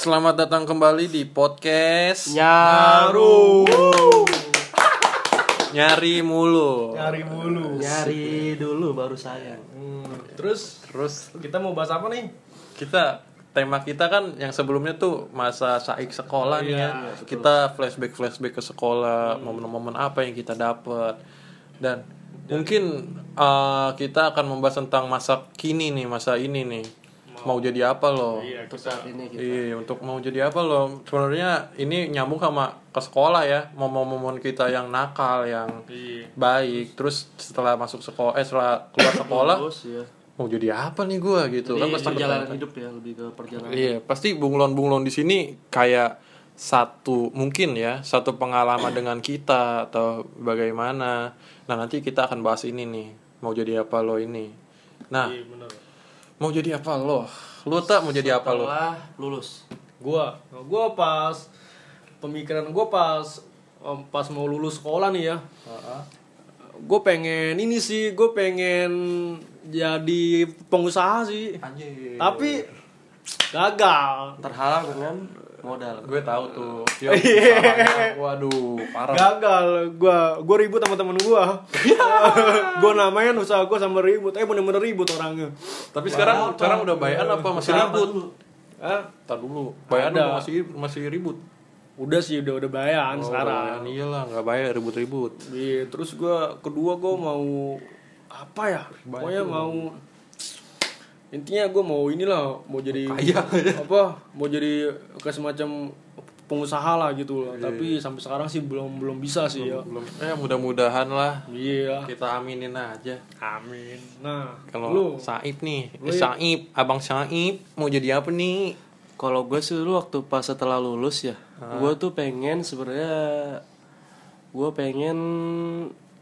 Selamat datang kembali di podcast Nyaru. Nyari mulu. Nyari mulu. Nyari dulu baru sayang. Hmm, terus Terus kita mau bahas apa nih? kita tema kita kan yang sebelumnya tuh masa saik sekolah nih ya. Kita flashback flashback ke sekolah, momen-momen apa yang kita dapat dan mungkin uh, kita akan membahas tentang masa kini nih, masa ini nih. Mau jadi apa lo? Iya, Untuk saat ini kita. Iya, untuk mau jadi apa lo? Sebenarnya ini nyambung sama ke sekolah ya, momen-momen kita yang nakal, yang Iya. baik. Terus setelah masuk sekolah, eh setelah keluar sekolah, Terus ya. mau jadi apa nih gua gitu? Jadi kan pasti perjalanan bertanya. hidup ya lebih ke perjalanan. Iya, pasti bunglon-bunglon di sini kayak satu mungkin ya satu pengalaman dengan kita atau bagaimana. Nah nanti kita akan bahas ini nih, mau jadi apa lo ini. Nah, Iya, bener. Mau jadi apa lo? Lo tak mau jadi apa lo? Setelah lulus. Gua, gua pas pemikiran gua pas pas mau lulus sekolah nih ya. Gue pengen ini sih, gue pengen jadi pengusaha sih. Anjir. Tapi gagal. Terhalang dengan modal. gue tahu tuh Yo, usahanya. waduh parah Gagal, gua gua ribut sama temen gua. gua namain usaha gua sama ribut. Eh bener-bener ribut orangnya. tapi sekarang sekarang udah bayan apa masih Kenapa ribut? Ah, Tar dulu bayan Ada. apa masih masih ribut udah sih udah udah bayan sekarang. bayan iyalah nggak bayar ribut-ribut Iya, terus gua kedua gua mau apa ya? Pokoknya mau intinya gua mau inilah mau jadi Kaya. apa mau jadi kayak semacam pengusaha lah gitu loh. Tapi sampai sekarang sih belum belum bisa sih ya. Belum eh mudah-mudahan lah. Iya. Kita aminin aja. Amin. Nah kalau lu? Saib nih. Lu eh, ya- Saib abang Saib mau jadi apa nih? Kalau gue sih dulu waktu pas setelah lulus ya, gue tuh pengen sebenarnya gue pengen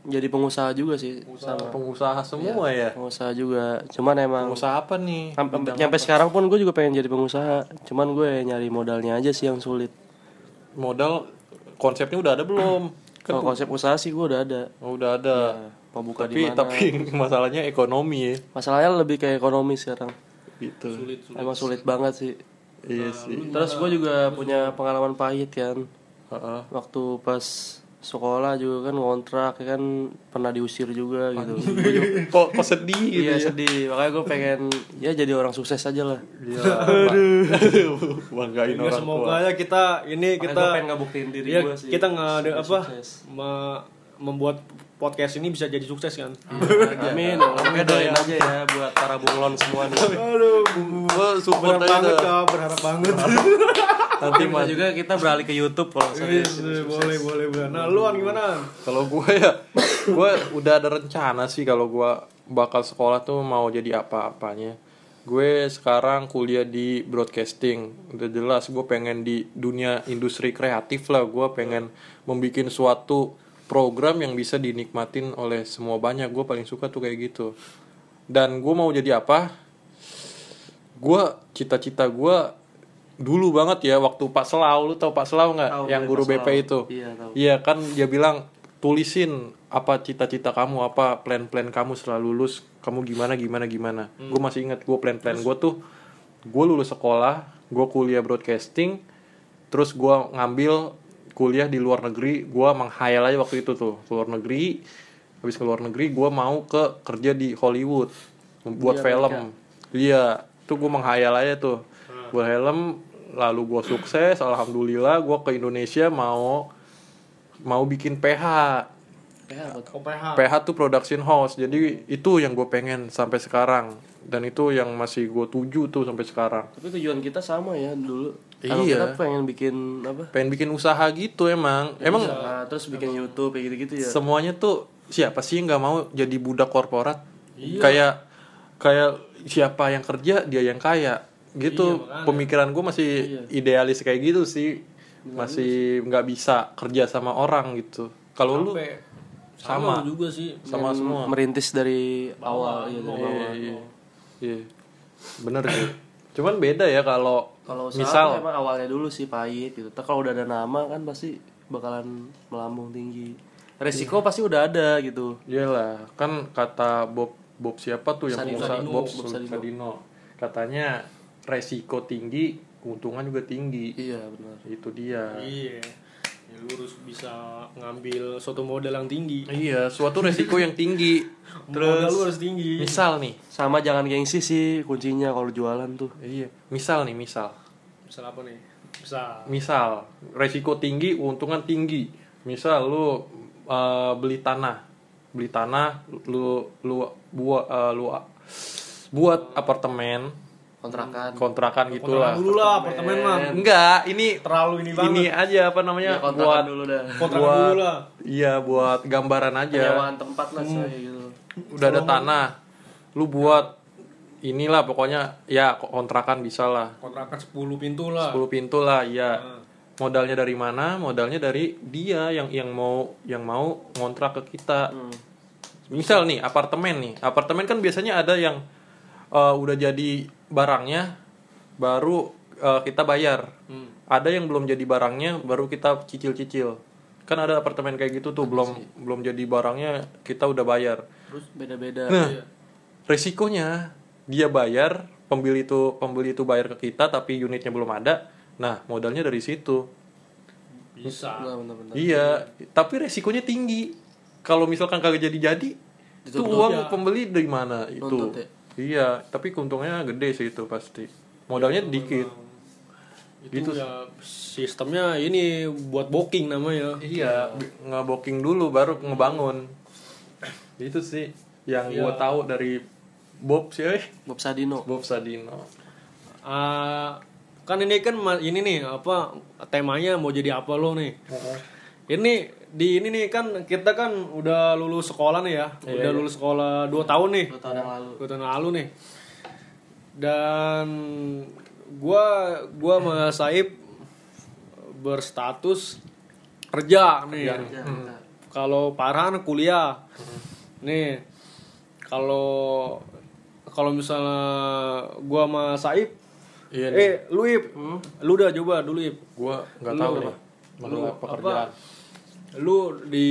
jadi pengusaha juga sih, sama pengusaha semua ya pengusaha juga. Cuman emang pengusaha apa nih sampai nyampe sekarang pun gue juga pengen jadi pengusaha. Cuman gue nyari modalnya aja sih yang sulit. modal konsepnya udah ada belum kan Kalau konsep usaha sih gue udah ada. oh, udah ada Mau buka tapi tapi masalahnya ekonomi ya Masalahnya lebih ke ekonomi sekarang. gitu Emang sulit banget sih. iya sih Terus gue juga punya pengalaman pahit kan. Heeh. Waktu pas sekolah juga kan ngontrak ya kan pernah diusir juga gitu. kok kok sedih gitu Iya ya sedih. Makanya gue pengen ya jadi orang sukses aja lah. Iya, Aduh. banggain ya, orang semoga tua. aja kita ini Makanya kita gue pengen ngebuktiin diri ya, gue sih. kita nggak ada apa me- membuat podcast ini bisa jadi sukses kan Amin. Oke doain aja ya buat para bunglon semua nih. aduh Gua support berharap aja banget berharap banget Nanti Kita mah juga kita beralih ke YouTube kalau saya. Yes, boleh boleh boleh nah lu An, gimana? Kalau gue ya gue udah ada rencana sih kalau gue bakal sekolah tuh mau jadi apa-apanya. Gue sekarang kuliah di broadcasting. Udah jelas gue pengen di dunia industri kreatif lah. Gue pengen membuat suatu program yang bisa dinikmatin oleh semua banyak. Gue paling suka tuh kayak gitu. Dan gue mau jadi apa? Gue cita-cita gue dulu banget ya waktu Pak Selau lu tau Pak Selau nggak? Yang Pak guru BP Selau. itu. Iya, tahu. Iya kan dia bilang tulisin apa cita-cita kamu apa plan-plan kamu setelah lulus kamu gimana gimana gimana. Gue masih ingat gue plan-plan gue tuh gue lulus sekolah gue kuliah broadcasting terus gue ngambil kuliah di luar negeri gue menghayal aja waktu itu tuh ke luar negeri. Habis ke luar negeri gue mau ke kerja di Hollywood buat film. Iya tuh gue menghayal aja tuh. Buat film lalu gue sukses alhamdulillah gue ke Indonesia mau mau bikin PH Ya? OPH PH tuh production house jadi itu yang gue pengen sampai sekarang dan itu yang masih gue tuju tuh sampai sekarang Tapi tujuan kita sama ya dulu. Kalau Iya. kita pengen bikin apa? pengen bikin usaha gitu emang emang Nah, terus bikin YouTube kayak gitu-gitu ya. semuanya tuh siapa sih nggak mau jadi budak korporat kayak kayak siapa yang kerja dia yang kaya gitu pemikiran gue masih idealis kayak gitu sih masih nggak bisa kerja sama orang gitu kalau lu sama. sama juga sih sama semua Merintis dari awal iya dari Iya, awal. iya. Iya. Bener sih. Cuman beda ya kalau Kalau usaha misal emang awalnya dulu sih pahit gitu. Tapi kalau udah ada nama kan pasti bakalan melambung tinggi. Resiko pasti udah ada gitu. iyalah kan kata Bob Bob siapa tuh yang Sadino. pengusaha Sadino. Bob Bob Sadino. Sadino. Katanya resiko tinggi keuntungan juga tinggi. Iya benar. Itu dia. Iya. Ya, lu harus bisa ngambil suatu modal yang tinggi. Iya suatu resiko yang tinggi. Modal lu harus tinggi. misal nih. Sama jangan gengsi sih kuncinya kalau jualan tuh. Iya misal nih misal. Misal apa nih? Misal. Misal resiko tinggi keuntungan tinggi. Misal lu uh, beli tanah. Beli tanah lu lu buat uh, lu buat apartemen kontrakan. Kontrakan gitulah. dulu lah apartemen mah. Enggak ini terlalu ini banget. ini aja apa namanya? Ya kontrakan buat dulu dah. Kontrakan buat dulu lah. iya buat gambaran aja. Penyewaan tempat lah saya gitu. Udah ada tanah. Lu buat inilah pokoknya ya kontrakan bisa lah. Kontrakan 10 pintu lah. 10 pintu lah iya. Nah, modalnya dari mana? Modalnya dari dia yang yang mau yang mau ngontrak ke kita. Hmm. misal nih apartemen nih. Apartemen kan biasanya ada yang uh, udah jadi barangnya baru uh, kita bayar. Hmm. ada yang belum jadi barangnya baru kita cicil-cicil. Kan ada apartemen kayak gitu tuh belum belum jadi barangnya kita udah bayar. Terus beda-beda nah Iya. resikonya dia bayar pembeli itu pembeli itu bayar ke kita tapi unitnya belum ada. Nah modalnya dari situ. Bisa. Benar, benar-benar. Iya tapi resikonya tinggi. Kalau misalkan kagak jadi-jadi itu Dituntut uang ya. pembeli dari mana itu? Nuntut ya? Iya tapi keuntungannya gede sih itu pasti. Modalnya dikit. itu Gitu. ya sistemnya ini buat booking namanya. Iya nge-booking dulu baru ngebangun. Itu sih yang Iya. gua tahu dari Bob sih eh. Bob Sadino. Bob Sadino. Ah, kan ini kan ini nih apa temanya mau jadi apa lo nih? Ini di ini nih kan kita kan udah lulus sekolah nih ya. Iya, udah iya. lulus sekolah 2 tahun nih. Dua tahun yang lalu. Dua tahun lalu nih. Dan gua gua sama Saib berstatus kerja nih. Ya, Hmm. kalau Farhan kuliah. Nih kalau kalau misalnya gua sama Saib iya nih. eh lu Ip. Lu udah coba dulu Ip. Gua nggak Lu tahu apa? nih Lu masalah apa? Lu di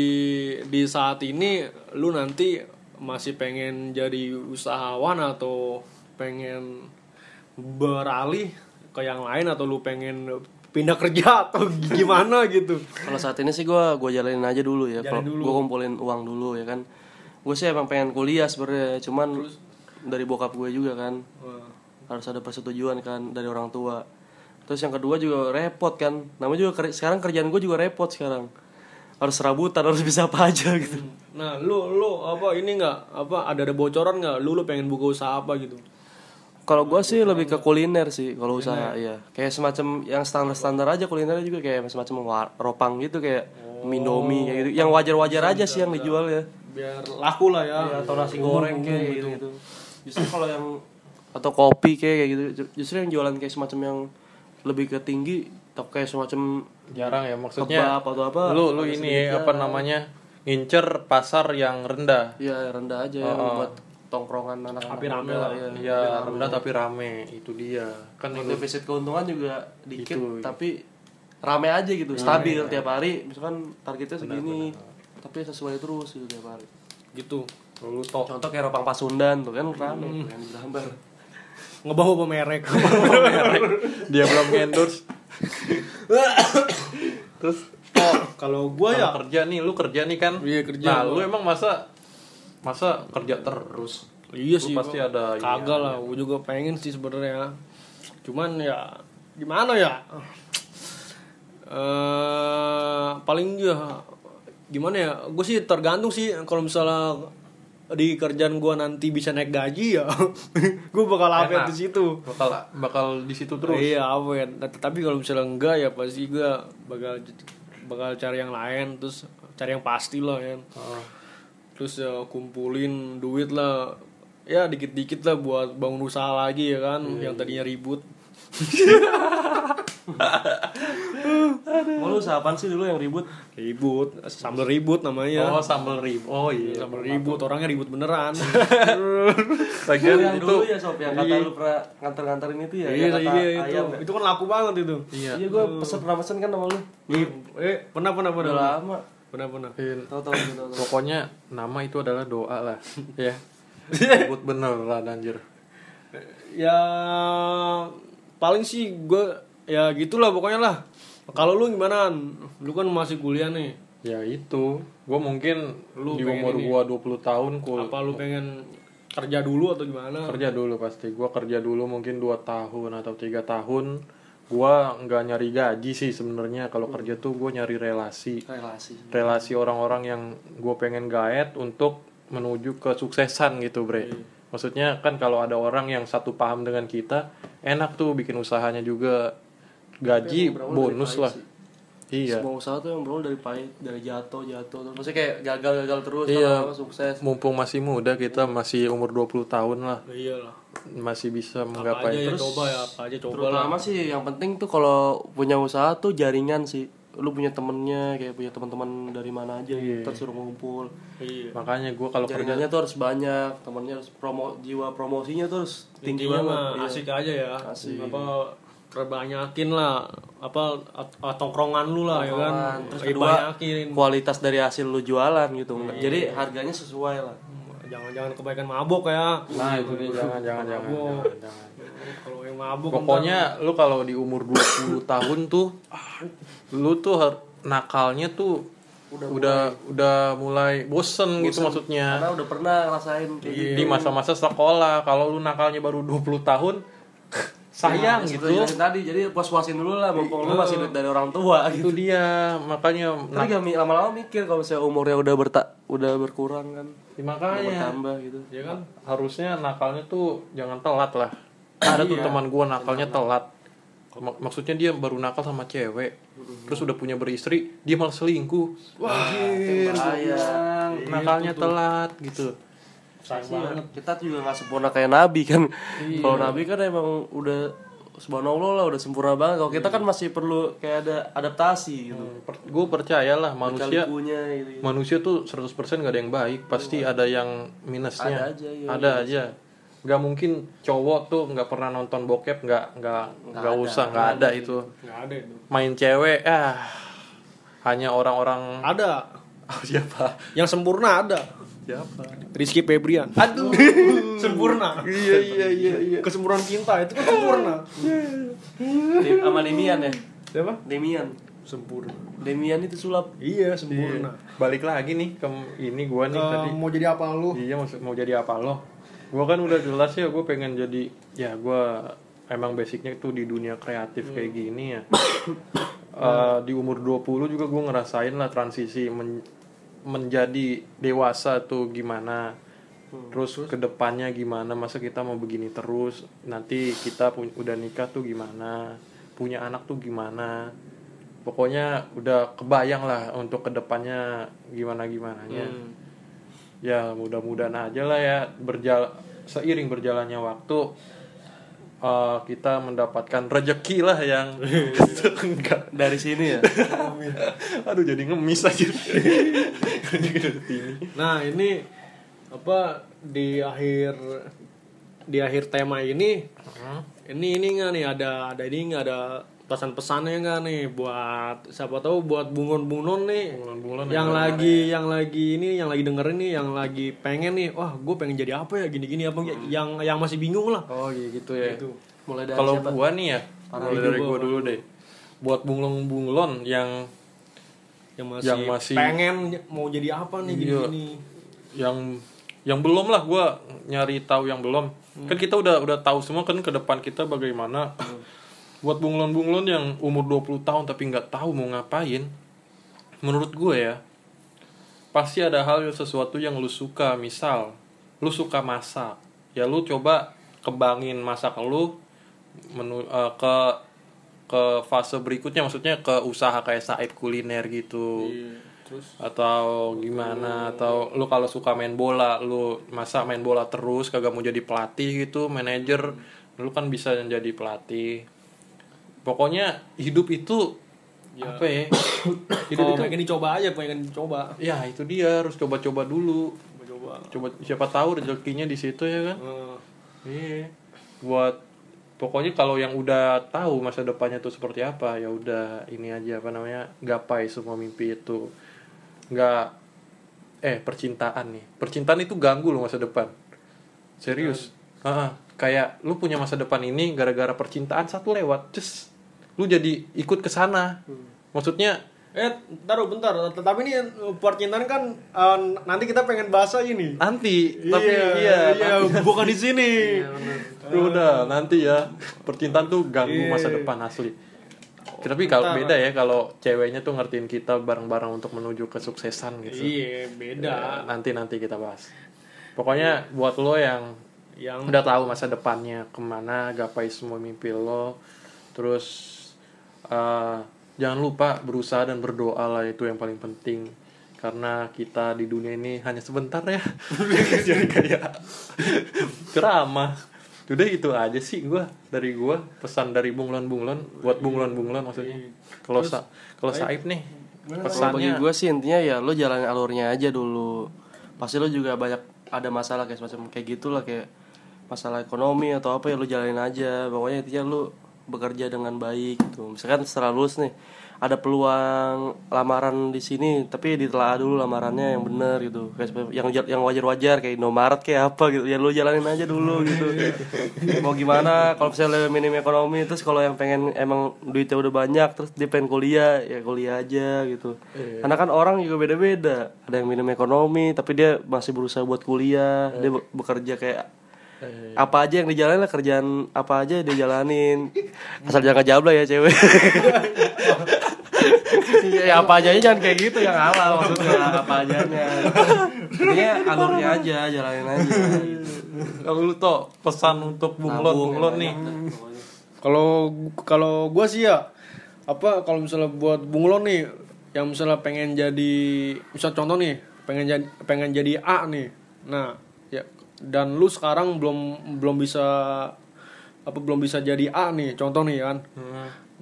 di saat ini lu nanti masih pengen jadi usahawan atau pengen beralih ke yang lain atau lu pengen pindah kerja atau gimana gitu? Kalau saat ini sih gue gue jalanin aja dulu ya kalau gue kumpulin uang dulu ya kan. Gue sih emang pengen kuliah sebenarnya cuman dari bokap gue juga kan. Harus ada persetujuan kan dari orang tua. Terus yang kedua juga repot kan. Namanya juga ker- sekarang kerjaan gue juga repot sekarang harus serabutan harus bisa apa aja gitu. Nah lu lu apa ini nggak apa ada ada bocoran nggak? Lu lu pengen buka usaha apa gitu? Kalau gue sih lebih ke kuliner sih kalau usaha ya kayak semacam yang standar standar aja kulinernya juga kayak semacam ropang gitu kayak mindomi kayak gitu. Yang wajar wajar aja sih yang dijual ya biar laku lah ya. Atau nasi goreng kayak gitu, gitu. Justru kalau yang atau kopi kayak kayak gitu, justru yang jualan kayak semacam yang lebih ke tinggi, atau kayak semacam jarang ya maksudnya kebab atau apa. lu lu ini sedikit apa namanya ngincer pasar yang rendah. Ya rendah aja yang buat tongkrongan anak-anak Tapi rame lah. ya. ya rendah tapi rame itu dia. Kan ini defisit keuntungan juga dikit, Itu, tapi rame aja gitu, stabil tiap hari. Misalkan targetnya segini, tapi sesuai terus gitu tiap hari. gitu lu tau Contoh kayak ropang Pasundan tuh kan rame Hmm. yang ngebawa pemerek dia belum endorse terus oh kalau gua ya kerja nih lu kerja nih kan Iya, kerja nah gua. lu emang masa masa kerja terus Iya Lu sih, pasti gua- ada kagak ya. lah. Gue juga pengen sih sebenarnya. Cuman ya gimana ya? Eh paling ya gimana ya? Gue sih tergantung sih kalau misalnya di kerjaan gue nanti bisa naik gaji ya, gue bakal apa di situ. bakal bakal di situ terus Iya apa ya? Nah, Tapi kalau misalnya enggak ya pasti gue bakal bakal cari yang lain terus cari yang pasti lah ya. Oh. terus ya kumpulin duit lah ya dikit-dikit lah buat bangun usaha lagi ya kan Iya, yang tadinya ribut Mau lu usaha sih dulu yang ribut? ribut sambal ribut namanya. Oh sambal rib oh iya. Sambal ribut orangnya ribut beneran. Lagian yang itu dulu ya sob yang kata Iya. lu pernah nganter-nganterin itu ya iya yang kata iya itu. kan laku banget itu. Iya. Iya gue pesen pernah pesen kan sama lu. Eh pernah pernah pernah. Udah lama. Pernah pernah. Iya. Tahu tahu gitu tahu. pokoknya nama itu adalah doa lah. Ya. Ribut bener lah anjir. Ya paling sih gue ya gitulah pokoknya lah. Kalau lu gimana? Lu kan masih kuliah nih. Ya itu. Gue mungkin Lu di umur gua 20 tahun kul apa lu pengen kerja dulu atau gimana? Kerja dulu pasti. Gua kerja dulu mungkin dua tahun atau tiga tahun. Gua nggak nyari gaji sih sebenarnya. Kalau kerja tuh gue nyari relasi. Relasi. Relasi orang-orang yang gue pengen gaet untuk menuju kesuksesan gitu bre. Maksudnya kan kalau ada orang yang satu paham dengan kita enak tuh bikin usahanya juga gaji bonus lah. sih. iya. Semua usaha tuh yang berawal dari pahit dari jatuh jatuh terus. Maksudnya kayak gagal gagal terus Iya. sukses. Mumpung masih muda kita masih umur 20 tahun lah. Iyalah masih bisa apa menggapai. aja ya coba ya apa aja coba lah. terutama sih yang penting tuh kalau punya usaha tuh jaringan sih. Lu punya temennya kayak punya teman-teman dari mana aja Iya. gitu suruh ngumpul. Iya. Makanya gue kalau kerja jaringannya tuh harus banyak temennya harus promo jiwa promosinya tuh harus tinggi intinya banget mah Iya. asik aja ya. Asik. apa terbanyakin lah apa tongkrongan lu lah ya kan? Tongkrongan. terus kedua banyakin kualitas dari hasil lu jualan gitu. Jadi harganya sesuai lah. Jangan-jangan kebaikan mabok ya. Nah itu dia. Jangan jangan jangan, Mabok. jangan, jangan. kalau yang mabuk pokoknya lu kalau di umur 20 tahun tuh lu tuh nakalnya tuh udah udah udah mulai bosen, gitu maksudnya. Karena udah pernah ngerasain kayak gitu. Di masa-masa sekolah kalau lu nakalnya baru 20 tahun sayang Nah, gitu. tadi. Jadi puas-puasin dulu lah mumpung lu masih duit dari orang tua gitu. itu dia makanya tapi gak mi- lama-lama mikir kalau misalnya umurnya udah berta udah berkurang kan. Ya, udah makanya bertambah gitu. Ya kan harusnya nakalnya tuh jangan telat lah. Ada tuh teman gua nakalnya telat. Mak- maksudnya dia baru nakal sama cewek terus udah punya beristri dia malah selingkuh. Wah anjir, bilang, nakalnya telat gitu Iya, kita tuh juga gak sempurna kayak nabi kan? Kalau nabi kan emang udah subhanallah lah udah sempurna banget. Kalau kita kan masih perlu kayak ada adaptasi gitu. Gue percaya lah manusia punya gitu manusia tuh 100% gak ada yang baik pasti ada yang minusnya. Ada aja, iya, ada aja. Nggak mungkin cowok tuh nggak pernah nonton bokep nggak nggak nggak usah nggak ada itu. Nggak ada itu. Main cewek ah hanya orang-orang ada. Oh, siapa? Yang sempurna ada siapa? Rizky Febrian. Aduh. Sempurna. Iya iya iya iya. Kesempurnaan cinta itu kan sempurna. Dem- sama Demian ya? Siapa? Demian. Sempurna. Demian itu sulap. Iya sempurna. Balik lagi nih ke ini gua nih Ke tadi. mau jadi apa lu? Iya maksud mau jadi apa lo? Gua kan udah jelas ya gue pengen jadi ya gua emang basicnya tuh di dunia kreatif kayak gini ya. Eh, di umur 20 juga gue ngerasain lah transisi men- menjadi dewasa tuh gimana? Terus ke depannya gimana? Masa kita mau begini terus? Nanti kita udah nikah tuh gimana? Punya anak tuh gimana? Pokoknya udah kebayang lah untuk ke depannya gimana gimananya ya mudah-mudahan aja lah ya berjalan seiring berjalannya waktu eh, kita mendapatkan rejeki lah yang enggak. Dari sini ya? Aduh jadi ngemis aja nah ini apa di akhir di akhir tema ini ini ini nggak nih? Ada ada ini nggak? Ada pesan-pesannya nggak nih buat siapa tahu buat bungon-bungon nih? Bungon-bungon yang lagi yang lagi ini yang lagi dengerin nih yang lagi pengen nih wah gue pengen jadi apa ya? Gini-gini apa yang yang masih bingung lah. Oh iya gitu ya. Gitu. mulai dari kalau gua nih ya mulai dari gua dulu deh. Buat bunglon-bunglon yang yang masih, Yang masih- pengen mau jadi apa nih Iya. gini-gini. Yang yang belum lah gua nyari tahu yang belum. Kan kita udah udah tahu semua kan ke depan kita bagaimana buat bunglon-bunglon yang umur 20 tahun tapi nggak tahu mau ngapain. Menurut gue ya pasti ada hal yang sesuatu yang lu suka. Misal lu suka masak. Ya lu coba kembangin masak lu menu eh, ke ke fase berikutnya maksudnya ke usaha kayak Said kuliner gitu. Terus? Atau gimana? Atau lu kalau suka main bola lu masa main bola terus kagak mau jadi pelatih gitu manajer lu kan bisa jadi pelatih. Pokoknya hidup itu apa ya? Hidup itu pengen dicoba aja pengen dicoba. Ya itu dia harus coba-coba dulu. Coba coba siapa tahu rezekinya di situ ya kan? Iya. Buat pokoknya kalau yang udah tahu masa depannya tuh seperti apa ya udah ini aja apa namanya gapai semua mimpi itu. Nggak eh percintaan nih. Percintaan itu ganggu loh masa depan. Serius. Heeh, kayak lu punya masa depan ini gara-gara percintaan satu lewat, just lu jadi ikut ke sana. Maksudnya Eh, taruh bentar. Tapi ini percintaan kan eh, nanti kita pengen bahas aja nih. nanti, tapi iya, iya, bukan di sini. udah nanti ya percintaan tuh ganggu Iya. masa depan asli. Tapi kalau beda ya kalau ceweknya tuh ngertiin kita bareng-bareng untuk menuju kesuksesan gitu. Iya, beda. Nanti nanti kita bahas. Pokoknya buat lo yang Yang udah tahu masa depannya ke mana, gapai semua mimpi lo, terus eh, jangan lupa berusaha dan berdoa lah itu yang paling penting. Karena kita di dunia ini hanya sebentar ya. Jadi kayak ceramah. Udah itu aja sih gua dari gua. Pesan dari bunglon bunglon buat bunglon bunglon maksudnya kalau sa kalau saib nih Kalau bagi pesannya? gue sih intinya ya lo jalanin alurnya aja dulu. Pasti lo juga banyak ada masalah kayak semacam kayak gitulah kayak masalah ekonomi atau apa ya lo jalanin aja. Pokoknya intinya lo bekerja dengan baik gitu. Misalkan setelah lulus nih ada peluang lamaran di sini tapi ditelaah dulu lamarannya yang bener gitu. Yang yang wajar-wajar kayak Indomaret kayak apa gitu. Ya lo jalanin aja dulu gitu. Mau gimana kalau misalnya minim ekonomi terus kalau yang pengen emang duitnya udah banyak terus dia pengen kuliah ya kuliah aja gitu. Karena kan orang juga beda-beda. Ada yang minim ekonomi tapi dia masih berusaha buat kuliah. Dia be- bekerja kayak apa aja yang dijalanin lah kerjaan apa aja dia jalanin asal jangan jabla ya cewek. Ya apa aja jangan kayak gitu yang halal maksudnya apa aja Intinya alurnya aja jalanin aja. Kalau lu tuh pesan untuk bunglon bunglon yang nih. Kalau kalau gua sih ya apa kalau misalnya buat bunglon nih yang misalnya pengen jadi misal contoh nih pengen jadi pengen jadi A nih. Nah, dan lu sekarang belum belum bisa apa belum bisa jadi A nih contoh nih kan.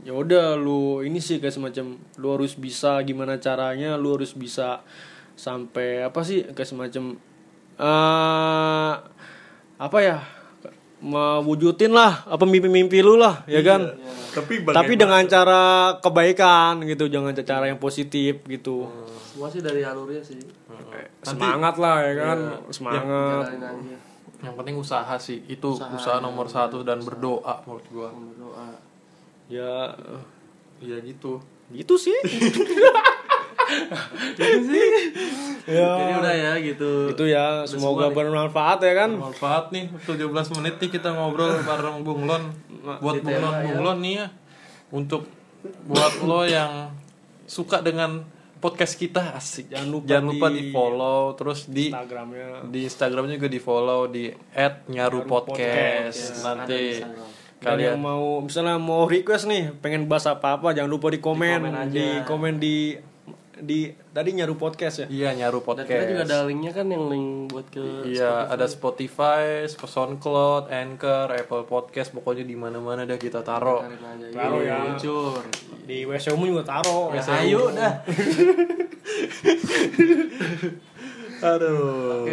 Ya udah lu ini sih kayak semacam lu harus bisa gimana caranya lu harus bisa sampai apa sih kayak semacam eh apa ya mewujudin lah apa mimpi-mimpi lu lah ya kan? tapi tapi dengan cara kebaikan gitu jangan cara yang positif gitu semua sih dari alurnya sih. Semangat lah ya kan? Semangat. Jalanin aja. Yang penting usaha sih itu usaha, nomor satu dan berdoa menurut gua. Berdoa ya iya gitu. Gitu sih. Jadi udah ya gitu. Itu ya semoga bermanfaat ya kan? Manfaat nih 17 menit nih kita ngobrol bareng bunglon buat Di tema, bunglon ya. bunglon nih ya untuk buat lo yang suka dengan podcast kita asik. Jangan lupa jangan lupa di- di follow terus di Instagramnya. di Instagramnya juga di follow di @nyaru_podcast nanti Dan yang kalian mau misalnya mau request nih pengen bahas apa apa jangan lupa di komen. Komen aja. di komen di di tadi nyaru podcast ya iya nyaru dan kita juga podcast ada linknya kan yang link buat ke Iya, ada Spotify, SoundCloud, Anchor, Apple Podcast, pokoknya di mana-mana dah kita taruh. Tarik aja Taruh ya. Luncur. di WC umum juga taro Ya, ayo dah Aduh.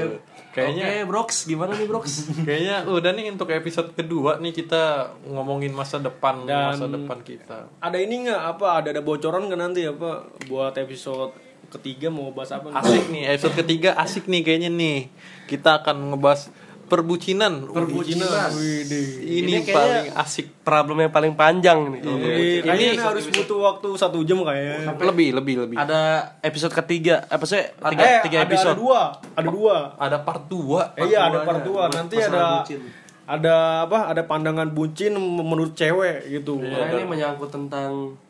Kayaknya Oke, Brox, gimana nih Brox? kayaknya udah nih untuk episode kedua nih kita ngomongin masa depan Dan- masa depan kita. ada ini nggak apa ada ada bocoran nggak nanti apa buat episode ketiga mau bahas apa nih? Asik nih episode ketiga asik nih kayaknya nih. Kita akan ngebahas perbucinan. Perbucinan. Ini, Ini kayaknya- paling asik. Problem yang paling panjang nih. menurut Ini Ini- ini harus butuh waktu satu jam kayaknya. Lebih, lebih, lebih. Ada episode ketiga, apa sih? Tiga, eh, tiga ada, episode. ada dua, ada dua. Ada part 2. Eh, iya ada part dua. Nanti Masalah ada bucin. ada apa? Ada pandangan bucin menurut cewek gitu. Karena ini menyangkut tentang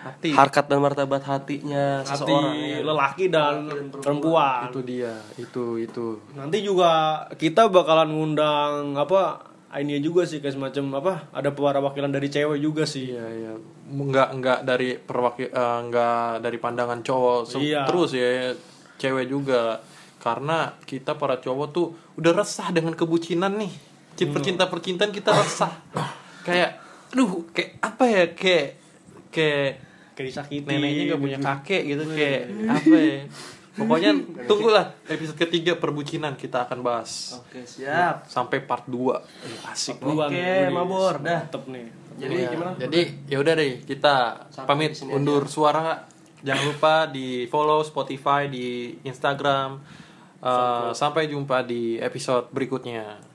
Hati. harkat dan martabat hatinya Hati seseorang. ya. lelaki dan perempuan. Itu dia, itu itu. Nanti juga kita bakalan ngundang apa? Ini juga sih kayak semacam apa? Ada perwakilan dari cewek juga sih. Iya iya. Nggak nggak dari perwakil eh, nggak dari pandangan cowok Se- Iya. terus ya cewek juga karena kita para cowok tuh udah resah dengan kebucinan nih. Cinta percinta percintaan kita resah. kayak aduh kayak apa ya kayak kayak Kayak disakiti. neneknya nggak punya kakek gitu kayak apa ya. Pokoknya tunggulah episode ketiga perbucinan kita akan bahas Oke, siap. sampai part 2. asik. Duluan. Oke, mabor, dah. Mantep nih. Jadi Ya, gimana? Jadi ya udah deh kita Sampai pamit undur suara. Jangan lupa di follow Spotify di Instagram. Uh, sampai jumpa di episode berikutnya.